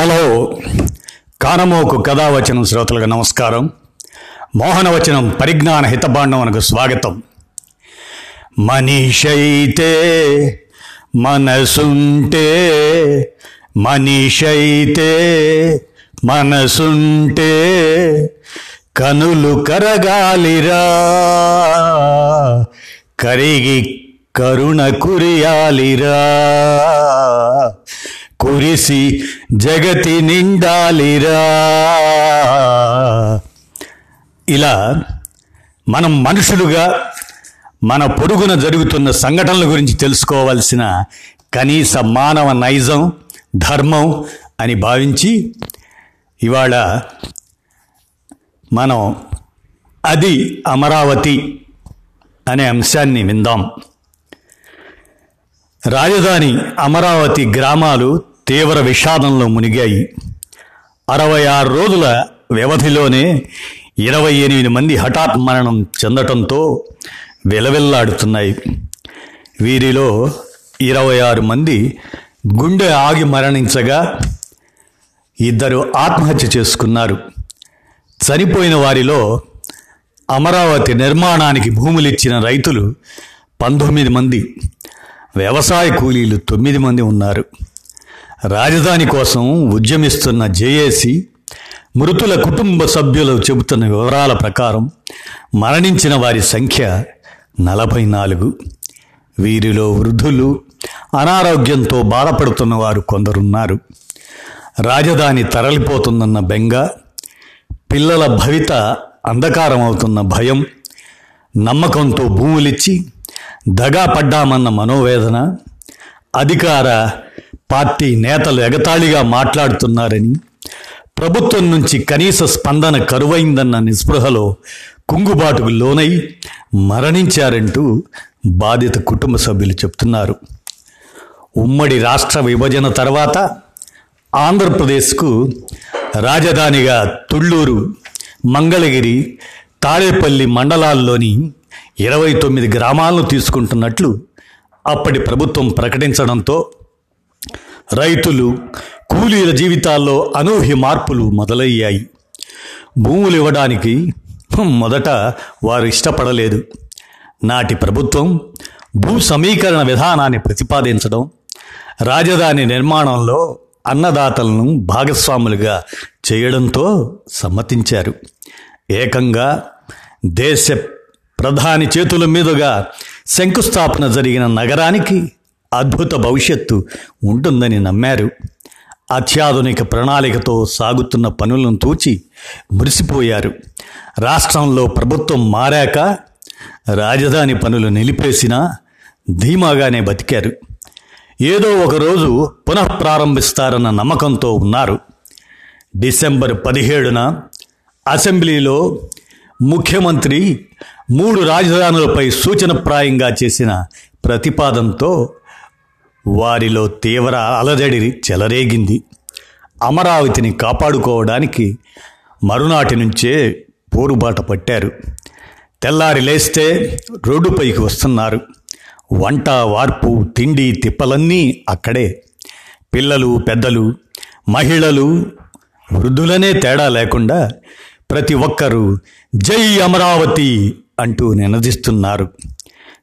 Hello. కానమోకు కథావచనం శ్రోతలకు నమస్కారం. మోహనవచనం పరిజ్ఞాన హితభాండమునకు స్వాగతం. మనీషైతే మనసుంటే మనీషైతే మనసుంటే కనులు కరగాలిరా. కరిగి కరుణ కురియాలిరా. కురిసి జగతి నిండాలిరా. ఇలా మనం మనుషులుగా మన పొరుగున జరుగుతున్న సంఘటనల గురించి తెలుసుకోవాల్సిన కనీస మానవ నైజం ధర్మం అని భావించి ఇవాళ మనం అది అమరావతి అనే అంశాన్ని విందాం. రాజధాని అమరావతి గ్రామాలు తీవ్ర విషాదంలో మునిగాయి. అరవై ఆరు రోజుల వ్యవధిలోనే ఇరవై ఎనిమిది మంది హఠాత్ మరణం చెందటంతో విలవిల్లాడుతున్నాయి. వీరిలో ఇరవై ఆరు మంది గుండె ఆగి మరణించగా ఇద్దరు ఆత్మహత్య చేసుకున్నారు. చనిపోయిన వారిలో అమరావతి నిర్మాణానికి భూములిచ్చిన రైతులు పంతొమ్మిది మంది వ్యవసాయ కూలీలు తొమ్మిది మంది ఉన్నారు. రాజధాని కోసం ఉద్యమిస్తున్న జేఏసీ మృతుల కుటుంబ సభ్యులు చెబుతున్న వివరాల ప్రకారం మరణించిన వారి సంఖ్య నలభై నాలుగు. వీరిలో వృద్ధులు అనారోగ్యంతో బాధపడుతున్న వారు కొందరున్నారు. రాజధాని తరలిపోతుందన్న బెంగ పిల్లల భవిత అంధకారం అవుతున్న భయం నమ్మకంతో భూములిచ్చి దగా పడ్డామన్న మనోవేదన అధికార పార్టీ నేతలు ఎగతాళిగా మాట్లాడుతున్నారని ప్రభుత్వం నుంచి కనీస స్పందన కరువైందన్న నిస్పృహలో కుంగుబాటుకు లోనై మరణించారంటూ బాధిత కుటుంబ సభ్యులు చెప్తున్నారు. ఉమ్మడి రాష్ట్ర విభజన తర్వాత ఆంధ్రప్రదేశ్కు రాజధానిగా తుళ్ళూరు మంగళగిరి తాడేపల్లి మండలాల్లోని ఇరవై తొమ్మిది గ్రామాలను తీసుకుంటున్నట్లు అప్పటి ప్రభుత్వం ప్రకటించడంతో రైతులు కూలీల జీవితాల్లో అనూహ్య మార్పులు మొదలయ్యాయి. భూములు ఇవ్వడానికి మొదట వారు ఇష్టపడలేదు. నాటి ప్రభుత్వం భూ సమీకరణ విధానాన్ని ప్రతిపాదించడం రాజధాని నిర్మాణంలో అన్నదాతలను భాగస్వాములుగా చేయడంతో సమ్మతించారు. ఏకంగా దేశ ప్రధాని చేతుల మీదుగా శంకుస్థాపన జరిగిన నగరానికి అద్భుత భవిష్యత్తు ఉంటుందని నమ్మారు. అత్యాధునిక ప్రణాళికతో సాగుతున్న పనులను తూచి మురిసిపోయారు. రాష్ట్రంలో ప్రభుత్వం మారాక రాజధాని పనులు నిలిపేసినా ధీమాగానే బతికారు. ఏదో ఒకరోజు పునఃప్రారంభిస్తారన్న నమ్మకంతో ఉన్నారు. డిసెంబర్ పదిహేడున అసెంబ్లీలో ముఖ్యమంత్రి మూడు రాజధానులపై సూచనప్రాయంగా చేసిన ప్రతిపాదంతో వారిలో తీవ్ర అలజడి చెలరేగింది. అమరావతిని కాపాడుకోవడానికి మరునాటి నుంచే పోరుబాట పట్టారు. తెల్లారి లేస్తే రోడ్డుపైకి వస్తున్నారు. వంట వార్పు తిండి తిప్పలన్నీ అక్కడే. పిల్లలు పెద్దలు మహిళలు వృద్ధులనే తేడా లేకుండా ప్రతి ఒక్కరూ జై అమరావతి అంటూ నినదిస్తున్నారు.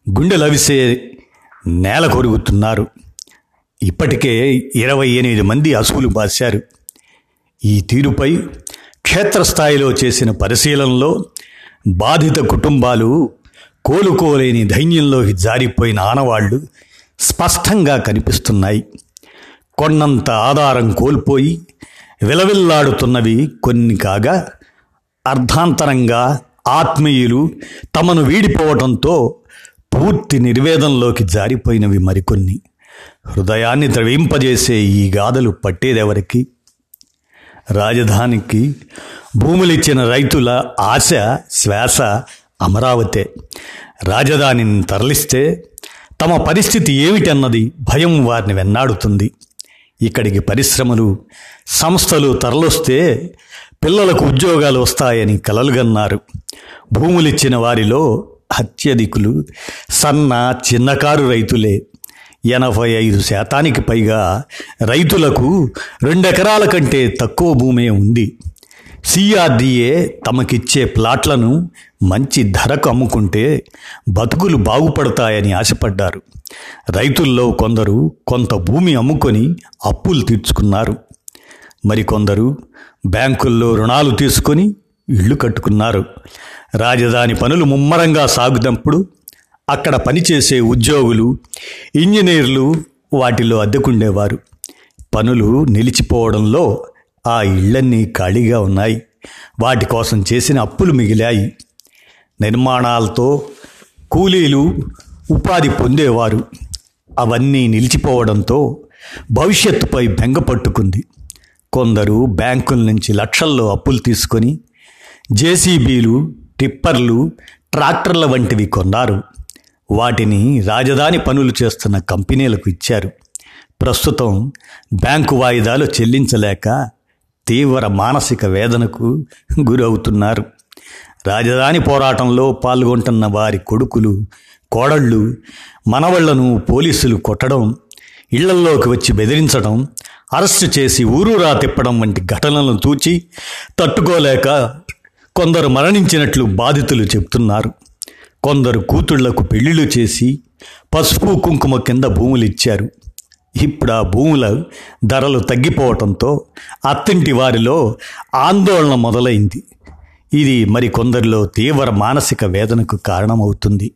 గుండెలవిసే నేల కొరుగుతున్నారు ఇప్పటికే ఇరవై ఎనిమిది మంది అసువులు బాశారు. ఈ తీరుపై క్షేత్రస్థాయిలో చేసిన పరిశీలనలో బాధిత కుటుంబాలు కోలుకోలేని ధైన్యంలోకి జారిపోయిన ఆనవాళ్ళు స్పష్టంగా కనిపిస్తున్నాయి. కొన్నంత ఆధారం కోల్పోయి విలవిల్లాడుతున్నవి కొన్ని కాగా అర్ధాంతరంగా ఆత్మీయులు తమను వీడిపోవడంతో పూర్తి నిర్వేదంలోకి జారిపోయినవి మరికొన్ని. హృదయాన్ని ద్రవింపజేసే ఈ గాథలు పట్టేదెవరికి? రాజధానికి భూములిచ్చిన రైతుల ఆశ శ్వాస అమరావతే. రాజధానిని తరలిస్తే తమ పరిస్థితి ఏమిటన్నది భయం వారిని వెన్నాడుతుంది. ఇక్కడికి పరిశ్రమలు సంస్థలు తరలొస్తే పిల్లలకు ఉద్యోగాలు వస్తాయని కలలుగన్నారు. భూములిచ్చిన వారిలో అత్యధికులు సన్న చిన్నకారు రైతులే. ఎనభై ఐదు శాతానికి పైగా రైతులకు రెండెకరాల కంటే తక్కువ భూమే ఉంది. సిఆర్డిఏ తమకిచ్చే ప్లాట్లను మంచి ధరకు అమ్ముకుంటే బతుకులు బాగుపడతాయని ఆశపడ్డారు. రైతుల్లో కొందరు కొంత భూమి అమ్ముకొని అప్పులు తీర్చుకున్నారు. మరికొందరు బ్యాంకుల్లో రుణాలు తీసుకొని ఇళ్ళు కట్టుకున్నారు. రాజధాని పనులు ముమ్మరంగా సాగుతున్నప్పుడు అక్కడ పనిచేసే ఉద్యోగులు ఇంజనీర్లు వాటిలో అద్దెకుండేవారు. పనులు నిలిచిపోవడంలో ఆ ఇళ్ళన్నీ ఖాళీగా ఉన్నాయి. వాటి కోసం చేసిన అప్పులు మిగిలాయి. నిర్మాణాలతో కూలీలు ఉపాధి పొందేవారు. అవన్నీ నిలిచిపోవడంతో భవిష్యత్తుపై బెంగ పట్టుకుంది. కొందరు బ్యాంకుల నుంచి లక్షల్లో అప్పులు తీసుకొని జేసీబీలు టిప్పర్లు ట్రాక్టర్ల వంటివి కొన్నారు. వాటిని రాజధాని పనులు చేస్తున్న కంపెనీలకు ఇచ్చారు. ప్రస్తుతం బ్యాంకు వాయిదాలు చెల్లించలేక తీవ్ర మానసిక వేదనకు గురవుతున్నారు. రాజధాని పోరాటంలో పాల్గొంటున్న వారి కొడుకులు కోడళ్ళు మనవళ్ళను పోలీసులు కొట్టడం ఇళ్ళల్లోకి వచ్చి బెదిరించడం అరెస్టు చేసి ఊరూరా తిప్పడం వంటి ఘటనలను తూచి తట్టుకోలేక కొందరు మరణించినట్లు బాధితులు చెబుతున్నారు. కొందరు కూతుళ్ళకు పెళ్ళిళ్ళు చేసి పసుపు కుంకుమ కింద భూములు ఇచ్చారు ఇప్పుడు ఆ భూముల ధరలు తగ్గిపోవటంతో అత్తింటి వారిలో ఆందోళన మొదలైంది. ఇది మరి కొందరిలో తీవ్ర మానసిక వేదనకు కారణమవుతుంది.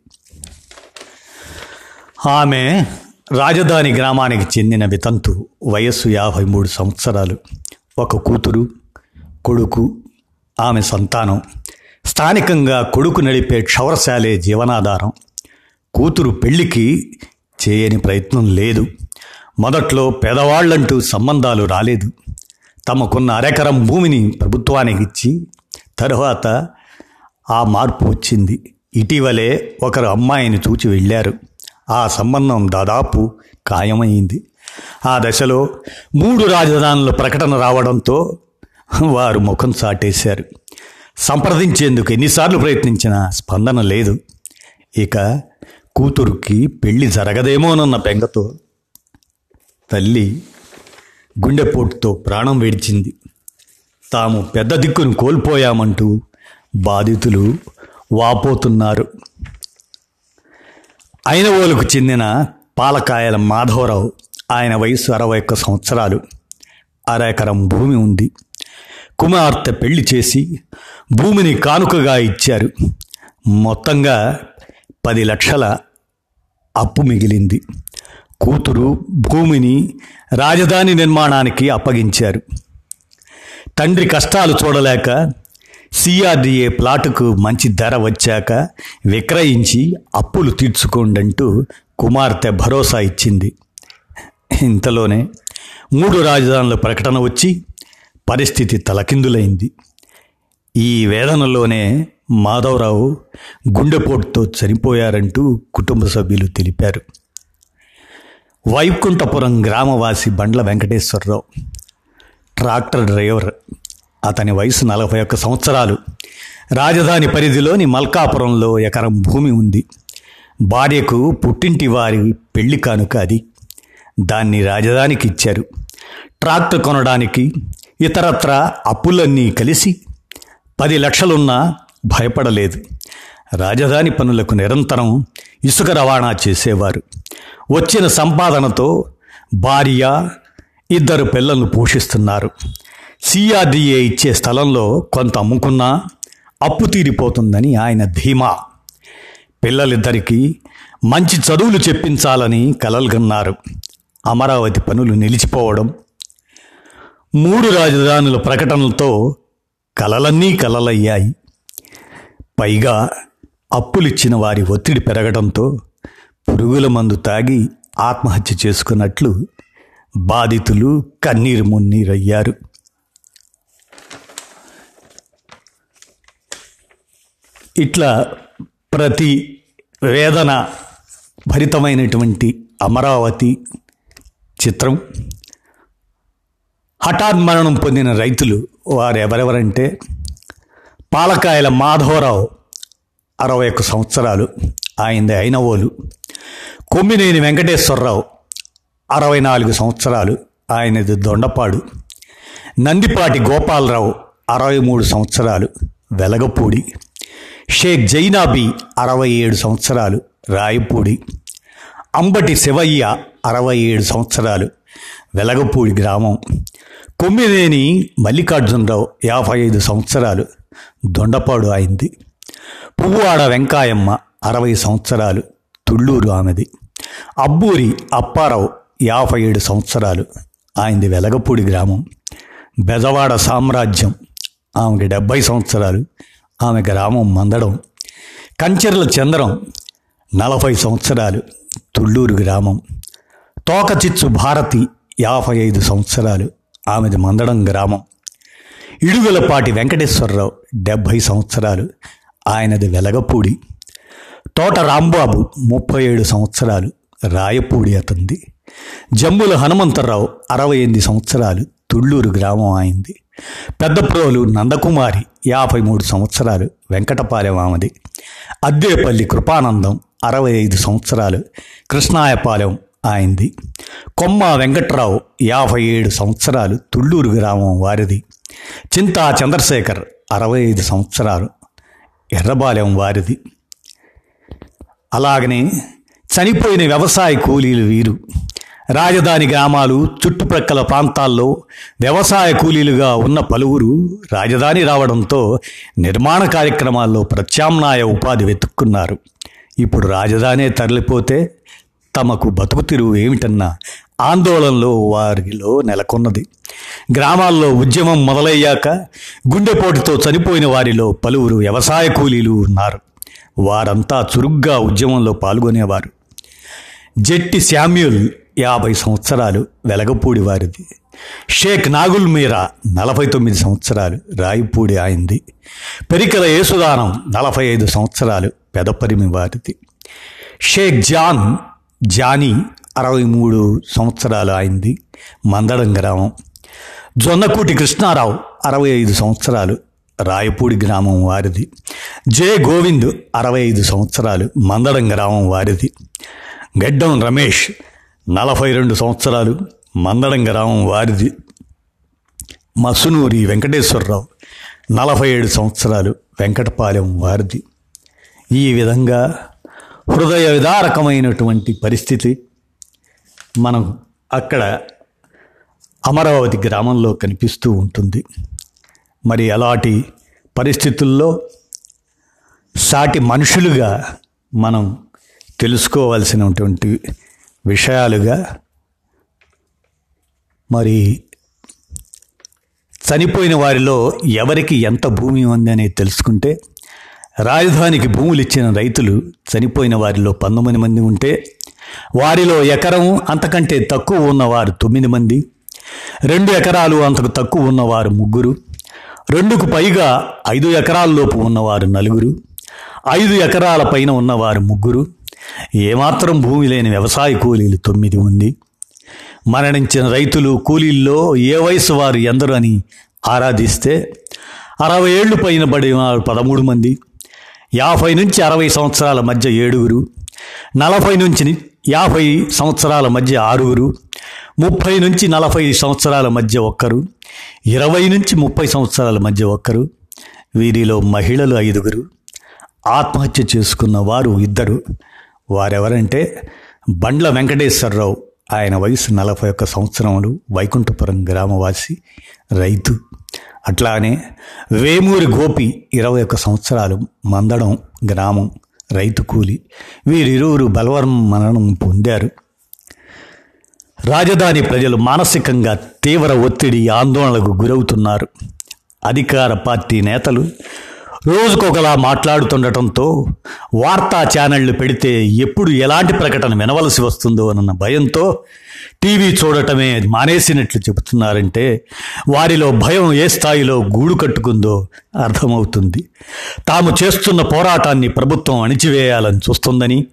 ఆమె రాజధాని గ్రామానికి చెందిన వితంతు వయస్సు యాభై మూడు సంవత్సరాలు. ఒక కూతురు కొడుకు ఆమె సంతానం. స్థానికంగా కొడుకు నడిపే క్షవరశాలే జీవనాధారం. కూతురు పెళ్ళికి చేయని ప్రయత్నం లేదు. మొదట్లో పేదవాళ్ళంటూ సంబంధాలు రాలేదు. తమకున్న అరెకరం భూమిని ప్రభుత్వానికి ఇచ్చి తరువాత ఆ మార్పు వచ్చింది. ఇటీవలే ఒకరు అమ్మాయిని చూచి వెళ్ళారు. ఆ సంబంధం దాదాపు ఖాయమైంది. ఆ దశలో మూడు రాజధానుల ప్రకటన రావడంతో వారు ముఖం చాటేశారు సంప్రదించేందుకు ఎన్నిసార్లు ప్రయత్నించినా స్పందన లేదు. ఇక కూతురుకి పెళ్ళి జరగదేమోనన్న బెంగతో తల్లి గుండెపోటుతో ప్రాణం విడిచింది. తాము పెద్ద దిక్కును కోల్పోయామంటూ బాధితులు వాపోతున్నారు. అయినవోలుకు చెందిన పాలకాయల మాధవరావు ఆయన వయసు అరవై ఒక్క సంవత్సరాలు. అరెకరం భూమి ఉంది. కుమార్తె పెళ్ళి చేసి భూమిని కానుకగా ఇచ్చారు. మొత్తంగా పది లక్షల అప్పు మిగిలింది. కూతురు భూమిని రాజధాని నిర్మాణానికి అప్పగించారు. తండ్రి కష్టాలు చూడలేక సిఆర్డిఏ ప్లాటుకు మంచి ధర వచ్చాక విక్రయించి అప్పులు తీర్చుకోండంటూ కుమార్తె భరోసా ఇచ్చింది. ఇంతలోనే మూడు రాజధానుల ప్రకటన వచ్చి పరిస్థితి తలకిందులైంది. ఈ వేదనలోనే మాధవరావు గుండెపోటుతో చనిపోయారంటూ కుటుంబ సభ్యులు తెలిపారు. వైకుంఠపురం గ్రామవాసి బండ్ల వెంకటేశ్వరరావు ట్రాక్టర్ డ్రైవర్ అతని వయసు నలభై ఒక్క సంవత్సరాలు. రాజధాని పరిధిలోని మల్కాపురంలో ఎకరం భూమి ఉంది. భార్యకు పుట్టింటి వారి పెళ్ళి కానుక అది. దాన్ని రాజధానికి ఇచ్చారు. ట్రాక్టర్ కొనడానికి ఇతరత్ర అప్పులన్నీ కలిసి పది లక్షలున్నా భయపడలేదు. రాజధాని పనులకు నిరంతరం ఇసుక రవాణా చేసేవారు. వచ్చిన సంపాదనతో భార్య ఇద్దరు పిల్లలను పోషిస్తున్నారు. సిఆర్డిఏ ఇచ్చే స్థలంలో కొంత అమ్ముకున్నా అప్పు తీరిపోతుందని ఆయన ధీమా. పిల్లలిద్దరికీ మంచి చదువులు చెప్పించాలని కలలుగన్నారు. అమరావతి పనులు నిలిచిపోవడం. మూడు రాజధానుల ప్రకటనలతో కలలన్నీ కలలయ్యాయి. పైగా అప్పులిచ్చిన వారి ఒత్తిడి పెరగడంతో పురుగుల మందు తాగి ఆత్మహత్య చేసుకున్నట్లు బాధితులు కన్నీరు మున్నీరయ్యారు. ఇట్లా ప్రతి వేదన భరితమైనటువంటి అమరావతి చిత్రం హఠాత్ మరణం పొందిన రైతులు వారు ఎవరెవరంటే పాలకాయల మాధవరావు అరవై ఒక్క సంవత్సరాలు ఆయనది అయినవోలు. కొమ్మినేని వెంకటేశ్వరరావు అరవై నాలుగు సంవత్సరాలు ఆయనది దొండపాడు. నందిపాటి గోపాలరావు అరవై మూడు సంవత్సరాలు వెలగపూడి. షేక్ జైనాబీ అరవై ఏడు సంవత్సరాలు రాయపూడి. అంబటి శివయ్య అరవై ఏడు సంవత్సరాలు వెలగపూడి గ్రామం. కొమ్మిదేని మల్లికార్జునరావు యాభై ఐదు సంవత్సరాలు దొండపాడు అయింది. పువ్వాడ వెంకాయమ్మ అరవై సంవత్సరాలు తుళ్ళూరు ఆమెది. అబ్బూరి అప్పారావు యాభై ఏడు సంవత్సరాలు ఆయనది వెలగపూడి గ్రామం. బెజవాడ సామ్రాజ్యం ఆమెకి డెబ్భై సంవత్సరాలు ఆమె గ్రామం మందడం. కంచెర్ల చంద్రం నలభై సంవత్సరాలు తుళ్ళూరు గ్రామం. తోకచిచ్చు భారతి యాభై ఐదు సంవత్సరాలు ఆమెది మందడం గ్రామం. ఇడుగులపాటి వెంకటేశ్వరరావు డెబ్భై సంవత్సరాలు ఆయనది వెలగపూడి. తోట రాంబాబు ముప్పై ఏడు సంవత్సరాలు రాయపూడి అతంది. జమ్ముల హనుమంతరావు అరవై ఎనిమిది సంవత్సరాలు తుళ్ళూరు గ్రామం అయింది పెద్దప్రోలు నందకుమారి యాభై మూడు సంవత్సరాలు వెంకటపాలెం ఆమెది. అద్దేపల్లి కృపానందం అరవై ఐదు సంవత్సరాలు కృష్ణాయపాలెం ఆయింది కొమ్మ వెంకట్రావు యాభై ఏడు సంవత్సరాలు తుళ్ళూరు గ్రామం వారిది. చింతా చంద్రశేఖర్ అరవై ఐదు సంవత్సరాలు ఎర్రబాలెం వారిది. అలాగనే చనిపోయిన వ్యవసాయ కూలీలు వీరు. రాజధాని గ్రామాలు చుట్టుప్రక్కల ప్రాంతాల్లో వ్యవసాయ కూలీలుగా ఉన్న పలువురు రాజధాని రావడంతో నిర్మాణ కార్యక్రమాల్లో ప్రత్యామ్నాయ ఉపాధి వెతుక్కున్నారు. ఇప్పుడు రాజధాని తరలిపోతే తమకు బతుకు తిరుగు ఏమిటన్న ఆందోళనలో వారిలో నెలకొన్నది. గ్రామాల్లో ఉద్యమం మొదలయ్యాక గుండెపోటుతో చనిపోయిన వారిలో పలువురు వ్యవసాయ కూలీలు ఉన్నారు. వారంతా చురుగ్గా ఉద్యమంలో పాల్గొనేవారు. జట్టి శామ్యుల్ యాభై సంవత్సరాలు వెలగపూడి వారిది. షేక్ నాగుల్ మీరా నలభై తొమ్మిది సంవత్సరాలు రాయిపూడి ఆయింది పెరికల యేసుదానం నలభై ఐదు సంవత్సరాలు పెదపరిమి వారిది. షేక్ జాన్ జానీ అరవై మూడు సంవత్సరాలు అయింది. మందడం గ్రామం. జొన్నకూటి కృష్ణారావు అరవై ఐదు సంవత్సరాలు. రాయపూడి గ్రామం వారిది. జే గోవింద్ అరవై ఐదు సంవత్సరాలు. మందడం గ్రామం వారిది. గడ్డం రమేష్ నలభై రెండు సంవత్సరాలు. మందడం గ్రామం వారిది. మసునూరి వెంకటేశ్వరరావు నలభై ఏడు సంవత్సరాలు. వెంకటపాలెం వారిది. ఈ విధంగా హృదయ విదారకమైనటువంటి పరిస్థితి. మనం అక్కడ అమరావతి గ్రామంలో కనిపిస్తూ ఉంటుంది. మరి అలాంటి పరిస్థితుల్లో సాటి మనుషులుగా మనం తెలుసుకోవాల్సినటువంటి విషయాలుగా మరి చనిపోయిన వారిలో ఎవరికి ఎంత భూమి ఉంది అనేది తెలుసుకుంటే రాజధానికి భూములు ఇచ్చిన రైతులు చనిపోయిన వారిలో పంతొమ్మిది మంది ఉంటే వారిలో ఎకరం అంతకంటే తక్కువ ఉన్నవారు తొమ్మిది మంది రెండు ఎకరాలు అంతకు తక్కువ ఉన్నవారు ముగ్గురు రెండుకు పైగా ఐదు ఎకరాల్లోపు ఉన్నవారు నలుగురు ఐదు ఎకరాల పైన ఉన్నవారు ముగ్గురు ఏమాత్రం భూమి లేని వ్యవసాయ కూలీలు తొమ్మిది ఉంది మరణించిన రైతులు కూలీల్లో ఏ వయసు వారు ఎందరు అని ఆరాధిస్తే అరవై ఏళ్ళు పైన పడిన పదమూడు మంది. యాభై నుంచి అరవై సంవత్సరాల మధ్య ఏడుగురు నలభై నుంచి యాభై సంవత్సరాల మధ్య ఆరుగురు ముప్పై నుంచి నలభై సంవత్సరాల మధ్య ఒక్కరు ఇరవై నుంచి ముప్పై సంవత్సరాల మధ్య ఒక్కరు వీరిలో మహిళలు ఐదుగురు. ఆత్మహత్య చేసుకున్న వారు ఇద్దరు. వారెవరంటే బండ్ల వెంకటేశ్వరరావు. ఆయన వయసు నలభై ఒక్క సంవత్సరములు. వైకుంఠపురం గ్రామవాసి రైతు. అట్లానే వేమూరి గోపి ఇరవై ఒక్క సంవత్సరాలు మందడం గ్రామం రైతు కూలి. వీరిరువురు బలవరం మరణం పొందారు. రాజధాని ప్రజలు మానసికంగా తీవ్ర ఒత్తిడి ఆందోళనలకు గురవుతున్నారు. అధికార పార్టీ నేతలు రోజుకొకలా మాట్లాడుతుండటంతో వార్తా ఛానళ్ళు పెడితే ఎప్పుడు ఎలాంటి ప్రకటన వినవలసి వస్తుందో అన్న భయంతో టీవీ చూడటమే మానేసినట్లు చెబుతున్నారంటే వారిలో భయం ఏ స్థాయిలో గూడు కట్టుకుందో అర్థమవుతుంది. తాము చేస్తున్న పోరాటాన్ని ప్రభుత్వం అణిచివేయాలని చూస్తుందని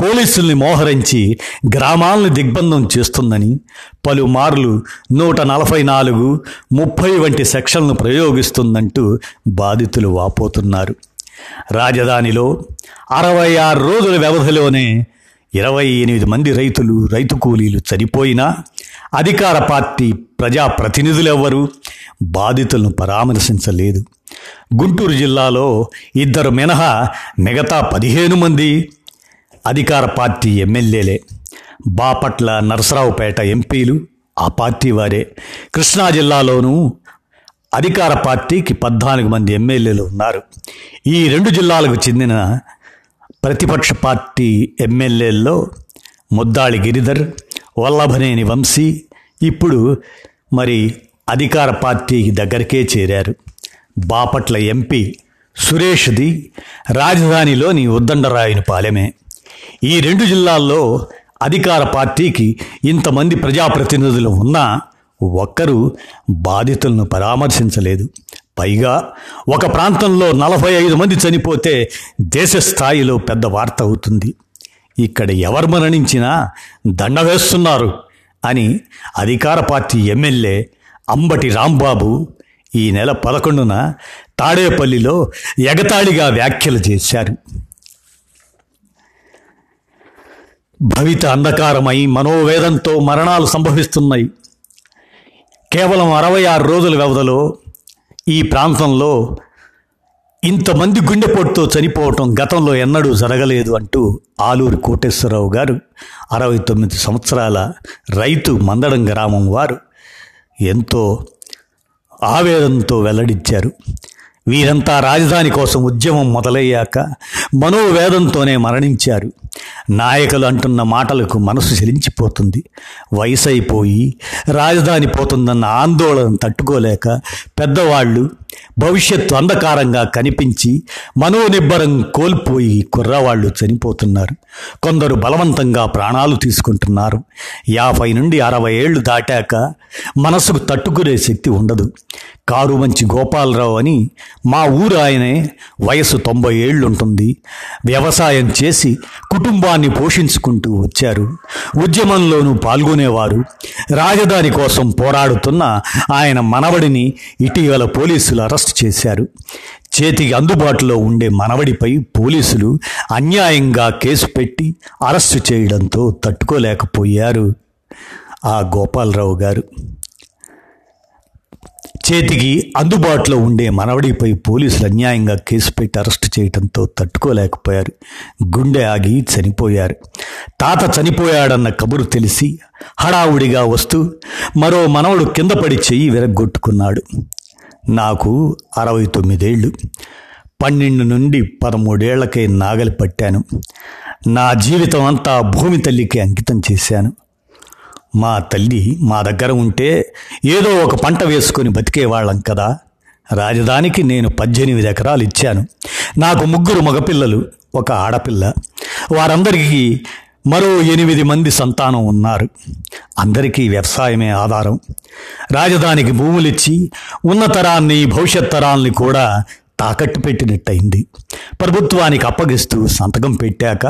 పోలీసుల్ని మోహరించి గ్రామాలను దిగ్బంధం చేస్తుందని పలుమార్లు నూట నలభై నాలుగు ముప్పై వంటి సెక్షన్లను ప్రయోగిస్తుందంటూ బాధితులు వాపోతున్నారు. రాజధానిలో అరవై ఆరు రోజుల వ్యవధిలోనే ఇరవై ఎనిమిది మంది రైతులు రైతు కూలీలు చనిపోయినా అధికార పార్టీ ప్రజాప్రతినిధులెవ్వరూ బాధితులను పరామర్శించలేదు. గుంటూరు జిల్లాలో ఇద్దరు మినహా మిగతా పదిహేను మంది అధికార పార్టీ ఎమ్మెల్యేలే. బాపట్ల నరసరావుపేట ఎంపీలు ఆ పార్టీ వారే. కృష్ణా జిల్లాలోనూ అధికార పార్టీకి పద్నాలుగు మంది ఎమ్మెల్యేలు ఉన్నారు. ఈ రెండు జిల్లాలకు చెందిన ప్రతిపక్ష పార్టీ ఎమ్మెల్యేల్లో ముద్దాళి గిరిధర్ వల్లభనేని వంశీ ఇప్పుడు మరి అధికార పార్టీకి దగ్గరికే చేరారు. బాపట్ల ఎంపీ సురేష్ది రాజధానిలోని ఉద్దండరాయుని పాలెమే. ఈ రెండు జిల్లాల్లో అధికార పార్టీకి ఇంతమంది ప్రజాప్రతినిధులు ఉన్నా ఒక్కరూ బాధితులను పరామర్శించలేదు. పైగా ఒక ప్రాంతంలో నలభై ఐదు మంది చనిపోతే దేశ స్థాయిలో పెద్ద వార్త అవుతుంది. ఇక్కడ ఎవరు మరణించినా దండ వేస్తున్నారు అని అధికార పార్టీ ఎమ్మెల్యే అంబటి రాంబాబు ఈ నెల పదకొండున తాడేపల్లిలో ఎగతాళిగా వ్యాఖ్యలు చేశారు. భవిత అంధకారమై మనోవేదంతో మరణాలు సంభవిస్తున్నాయి. కేవలం అరవై ఆరు రోజుల వ్యవధిలో ఈ ప్రాంతంలో ఇంతమంది గుండెపోటుతో చనిపోవటం గతంలో ఎన్నడూ జరగలేదు అంటూ ఆలూరి కోటేశ్వరరావు గారు అరవై తొమ్మిది సంవత్సరాల రైతు మందడం గ్రామం వారు ఎంతో ఆవేదనతో వెల్లడించారు. వీరంతా రాజధాని కోసం ఉద్యమం మొదలయ్యాక మనోవేదంతోనే మరణించారు. నాయకులు అంటున్న మాటలకు మనసు చెలించిపోతుంది. వయసు అయిపోయి రాజధాని పోతుందన్న ఆందోళన తట్టుకోలేక పెద్దవాళ్ళు భవిష్యత్తు అంధకారంగా కనిపించి మనోనిబ్బరం కోల్పోయి కుర్రవాళ్ళు చనిపోతున్నారు. కొందరు బలవంతంగా ప్రాణాలు తీసుకుంటున్నారు. యాభై నుండి అరవై ఏళ్ళు దాటాక మనసుకు తట్టుకునే శక్తి ఉండదు. కారు మంచి గోపాలరావు అని మా ఊరు ఆయనే వయసు తొంభై ఏళ్ళుంటుంది. వ్యవసాయం చేసి కుటుంబాన్ని పోషించుకుంటూ వచ్చారు. ఉద్యమంలోనూ పాల్గొనేవారు. రాజధాని కోసం పోరాడుతున్న ఆయన మనవడిని ఇటీవల పోలీసులు అరెస్ట్ చేశారు. చేతికి అందుబాటులో ఉండే మనవడిపై పోలీసులు అన్యాయంగా కేసు పెట్టి అరెస్టు చేయడంతో తట్టుకోలేకపోయారు ఆ గోపాలరావు గారు. చేతికి అందుబాటులో ఉండే మనవడిపై పోలీసులు అన్యాయంగా కేసు పెట్టి అరెస్టు చేయడంతో తట్టుకోలేకపోయారు. గుండె ఆగి చనిపోయారు. తాత చనిపోయాడన్న కబురు తెలిసి హడావుడిగా వస్తూ మరో మనవడు కింద పడి చెయ్యి విరగ్గొట్టుకున్నాడు. నాకు అరవై తొమ్మిదేళ్ళు పన్నెండు నుండి పదమూడేళ్ళకే నాగలి పట్టాను. నా జీవితం అంతా భూమి తల్లికి అంకితం చేశాను. మా తల్లి మా దగ్గర ఉంటే ఏదో ఒక పంట వేసుకొని బతికేవాళ్ళం కదా. రాజధానికి నేను పద్దెనిమిది ఎకరాలు ఇచ్చాను. నాకు ముగ్గురు మగపిల్లలు ఒక ఆడపిల్ల. వారందరికీ మరో ఎనిమిది మంది సంతానం ఉన్నారు. అందరికీ వ్యవసాయమే ఆధారం. రాజధానికి భూములిచ్చి ఉన్న తరాన్ని భవిష్యత్ తరాల్ని కూడా తాకట్టు పెట్టినట్టయింది. ప్రభుత్వానికి అప్పగిస్తూ సంతకం పెట్టాక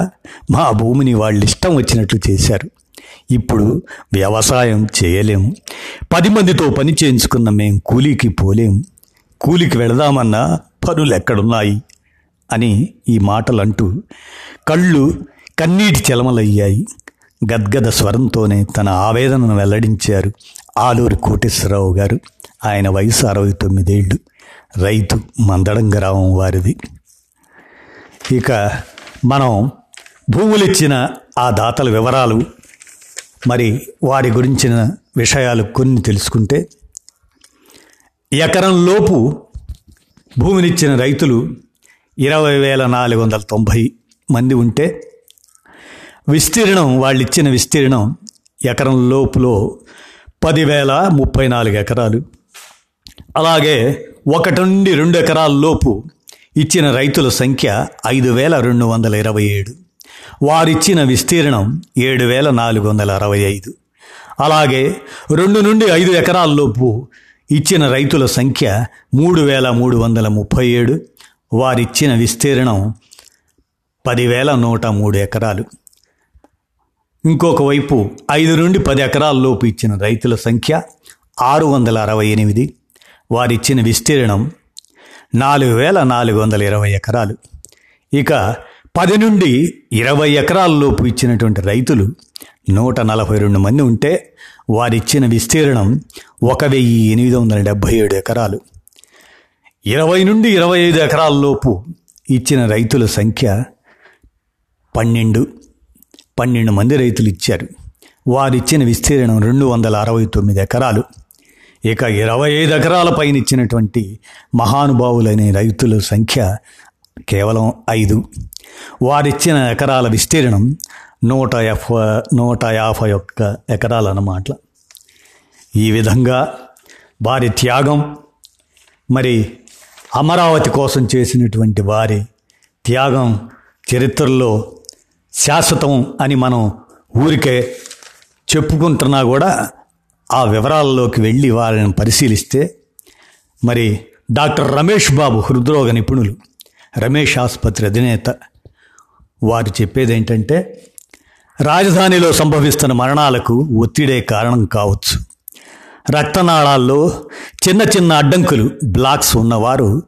మా భూమిని వాళ్ళు ఇష్టం వచ్చినట్లు చేశారు. ఇప్పుడు వ్యవసాయం చేయలేము పది మందితో పని చేయించుకున్న మేం కూలీకి పోలేము కూలికి వెళదామన్నా పనులు ఎక్కడున్నాయి అని ఈ మాటలంటూ కళ్ళు కన్నీటి చలమలయ్యాయి. గద్గద స్వరంతోనే తన ఆవేదనను వెల్లడించారు. ఆలూరి కోటేశ్వరరావు గారు. ఆయన వయసు అరవై తొమ్మిదేళ్ళు. రైతు మందడం గ్రామం వారిది. ఇక మనం భూములిచ్చిన ఆ దాతల వివరాలు మరి వారి గురించిన విషయాలు కొన్ని తెలుసుకుంటే ఎకరం లోపు భూమినిచ్చిన రైతులు ఇరవై వేల నాలుగు వందల తొంభై మంది ఉంటే విస్తీర్ణం వాళ్ళు ఇచ్చిన విస్తీర్ణం ఎకరం లోపులో పదివేల ముప్పై నాలుగు ఎకరాలు. అలాగే ఒకటి నుండి రెండు ఎకరాల లోపు ఇచ్చిన రైతుల సంఖ్య ఐదు వేల రెండు వందల ఇరవై ఏడు. వారిచ్చిన విస్తీర్ణం ఏడు వేల నాలుగు వందల అరవై ఐదు. అలాగే రెండు నుండి ఐదు ఎకరాల్లోపు ఇచ్చిన రైతుల సంఖ్య మూడు వేల మూడు వందల ముప్పై ఏడు. వారిచ్చిన విస్తీర్ణం పదివేల నూట మూడు ఎకరాలు. ఇంకొక వైపు ఐదు నుండి పది ఎకరాల్లోపు ఇచ్చిన రైతుల సంఖ్య ఆరు వందల అరవై ఎనిమిది. వారిచ్చిన విస్తీర్ణం నాలుగు వేల నాలుగు వందల ఇరవై ఎకరాలు. ఇక పది నుండి ఇరవై ఎకరాల్లోపు ఇచ్చినటువంటి రైతులు నూట నలభై రెండు మంది ఉంటే వారిచ్చిన విస్తీర్ణం ఒక వెయ్యి ఎనిమిది వందల డెబ్భై ఏడు ఎకరాలు. ఇరవై నుండి ఇరవై ఐదు ఎకరాలలోపు ఇచ్చిన రైతుల సంఖ్య పన్నెండు. పన్నెండు మంది రైతులు ఇచ్చారు. వారిచ్చిన విస్తీర్ణం రెండు వందల అరవై తొమ్మిది ఎకరాలు. ఇక ఇరవై ఐదు ఎకరాల పైన ఇచ్చినటువంటి మహానుభావులైన రైతుల సంఖ్య కేవలం ఐదు. వారిచ్చిన ఎకరాల విస్తీర్ణం నూట ఎఫ్ నూట యాభై ఒక్క ఎకరాలు అన్నమాట ఈ విధంగా వారి త్యాగం మరి అమరావతి కోసం చేసినటువంటి వారి త్యాగం చరిత్రలో శాశ్వతం అని మనం ఊరికే చెప్పుకుంటున్నా కూడా ఆ వివరాల్లోకి వెళ్ళి వారిని పరిశీలిస్తే మరి డాక్టర్ రమేష్ బాబు హృద్రోగ నిపుణులు రమేష్ ఆసుపత్రి అధినేత వారు చెప్పేది ఏంటంటే రాజధానిలో సంభవిస్తున్న మరణాలకు ఒత్తిడే కారణం కావచ్చు. రక్తనాళాల్లో చిన్న చిన్న అడ్డంకులు బ్లాక్స్ ఉన్నవారు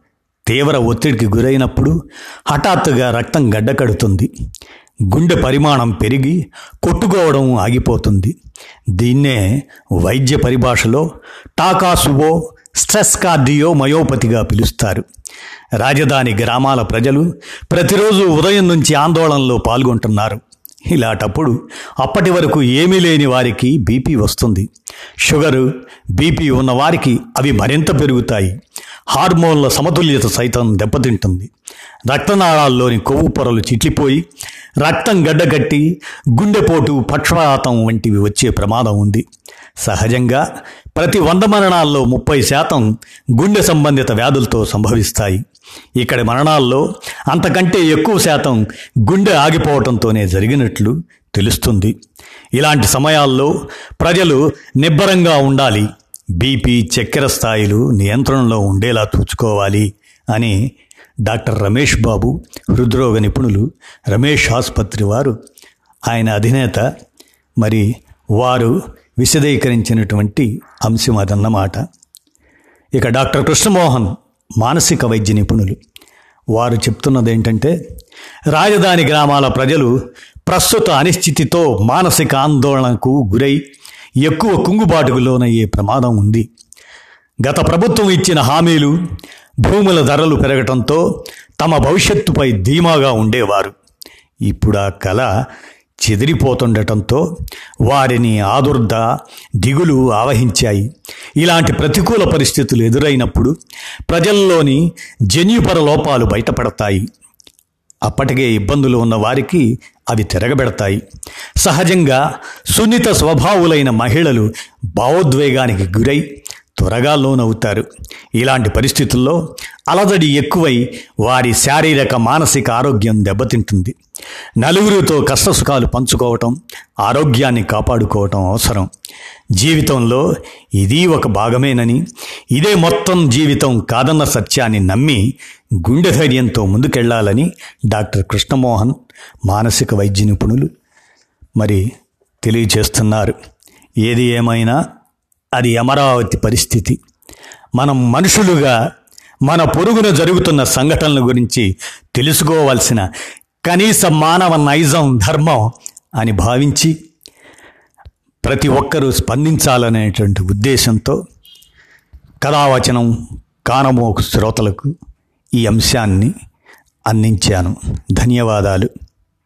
తీవ్ర ఒత్తిడికి గురైనప్పుడు హఠాత్తుగా రక్తం గడ్డకడుతుంది. గుండె పరిమాణం పెరిగి కొట్టుకోవడం ఆగిపోతుంది. దీన్నే వైద్య పరిభాషలో టాకాసువో స్ట్రెస్ కార్డియో మయోపతిగా పిలుస్తారు. రాజధాని గ్రామాల ప్రజలు ప్రతిరోజు ఉదయం నుంచి ఆందోళనలో పాల్గొంటున్నారు. ఇలాటప్పుడు అప్పటి వరకు ఏమీ లేని వారికి బీపీ వస్తుంది. షుగరు బీపీ ఉన్నవారికి అవి మరింత పెరుగుతాయి. హార్మోన్ల సమతుల్యత సైతం దెబ్బతింటుంది. రక్తనాళాల్లోని కొవ్వు పొరలు చిట్లిపోయి రక్తం గడ్డగట్టి గుండెపోటు పక్షవాతం వంటివి వచ్చే ప్రమాదం ఉంది. సహజంగా ప్రతి వంద మరణాల్లో ముప్పై శాతం గుండె సంబంధిత వ్యాధులతో సంభవిస్తాయి. ఇక్కడి మరణాల్లో అంతకంటే ఎక్కువ శాతం గుండె ఆగిపోవటంతోనే జరిగినట్లు తెలుస్తుంది. ఇలాంటి సమయాల్లో ప్రజలు నిబ్బరంగా ఉండాలి. బీపీ చక్కెర స్థాయిలు నియంత్రణలో ఉండేలా చూసుకోవాలి అని డాక్టర్ రమేష్ బాబు హృద్రోగ నిపుణులు రమేష్ ఆసుపత్రి వారు ఆయన అధినేత మరి వారు విశదీకరించినటువంటి అంశం అదన్నమాట. ఇక డాక్టర్ కృష్ణమోహన్ మానసిక వైద్య నిపుణులు. వారు చెప్తున్నది ఏంటంటే రాజధాని గ్రామాల ప్రజలు ప్రస్తుత అనిశ్చితితో మానసిక ఆందోళనకు గురై ఎక్కువ కుంగుబాటుకు లోనయ్యే ప్రమాదం ఉంది. గత ప్రభుత్వం ఇచ్చిన హామీలు భూముల ధరలు పెరగటంతో తమ భవిష్యత్తుపై ధీమాగా ఉండేవారు. ఇప్పుడు ఆ కళ చెదిరిపోతుండటంతో వారిని ఆదుర్ద దిగులు ఆవహించాయి. ఇలాంటి ప్రతికూల పరిస్థితులు ఎదురైనప్పుడు ప్రజల్లోని జన్యుపర లోపాలు బయటపడతాయి. అప్పటికే ఇబ్బందులు ఉన్న వారికి అవి తిరగబెడతాయి. సహజంగా సున్నిత స్వభావులైన మహిళలు భావోద్వేగానికి గురై త్వరగా లోనవుతారు. ఇలాంటి పరిస్థితుల్లో అలజడి ఎక్కువై వారి శారీరక మానసిక ఆరోగ్యం దెబ్బతింటుంది. నలుగురితో కష్టసుఖాలు పంచుకోవటం ఆరోగ్యాన్ని కాపాడుకోవటం అవసరం. జీవితంలో ఇది ఒక భాగమేనని ఇదే మొత్తం జీవితం కాదన్న సత్యాన్ని నమ్మి గుండె ధైర్యంతో ముందుకెళ్ళాలని డాక్టర్ కృష్ణమోహన్ మానసిక వైద్య నిపుణులు మరి తెలియజేస్తున్నారు. ఏది ఏమైనా అది అమరావతి పరిస్థితి. మనం మనుషులుగా మన పొరుగున జరుగుతున్న సంఘటనల గురించి తెలుసుకోవాల్సిన కనీస మానవ నైజం ధర్మం అని భావించి ప్రతి ఒక్కరూ స్పందించాలనేటువంటి ఉద్దేశంతో కథావచనం కానమోకు శ్రోతలకు ఈ అంశాన్ని అందించాను. ధన్యవాదాలు.